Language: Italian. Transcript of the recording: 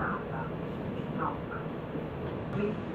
Fermata. No.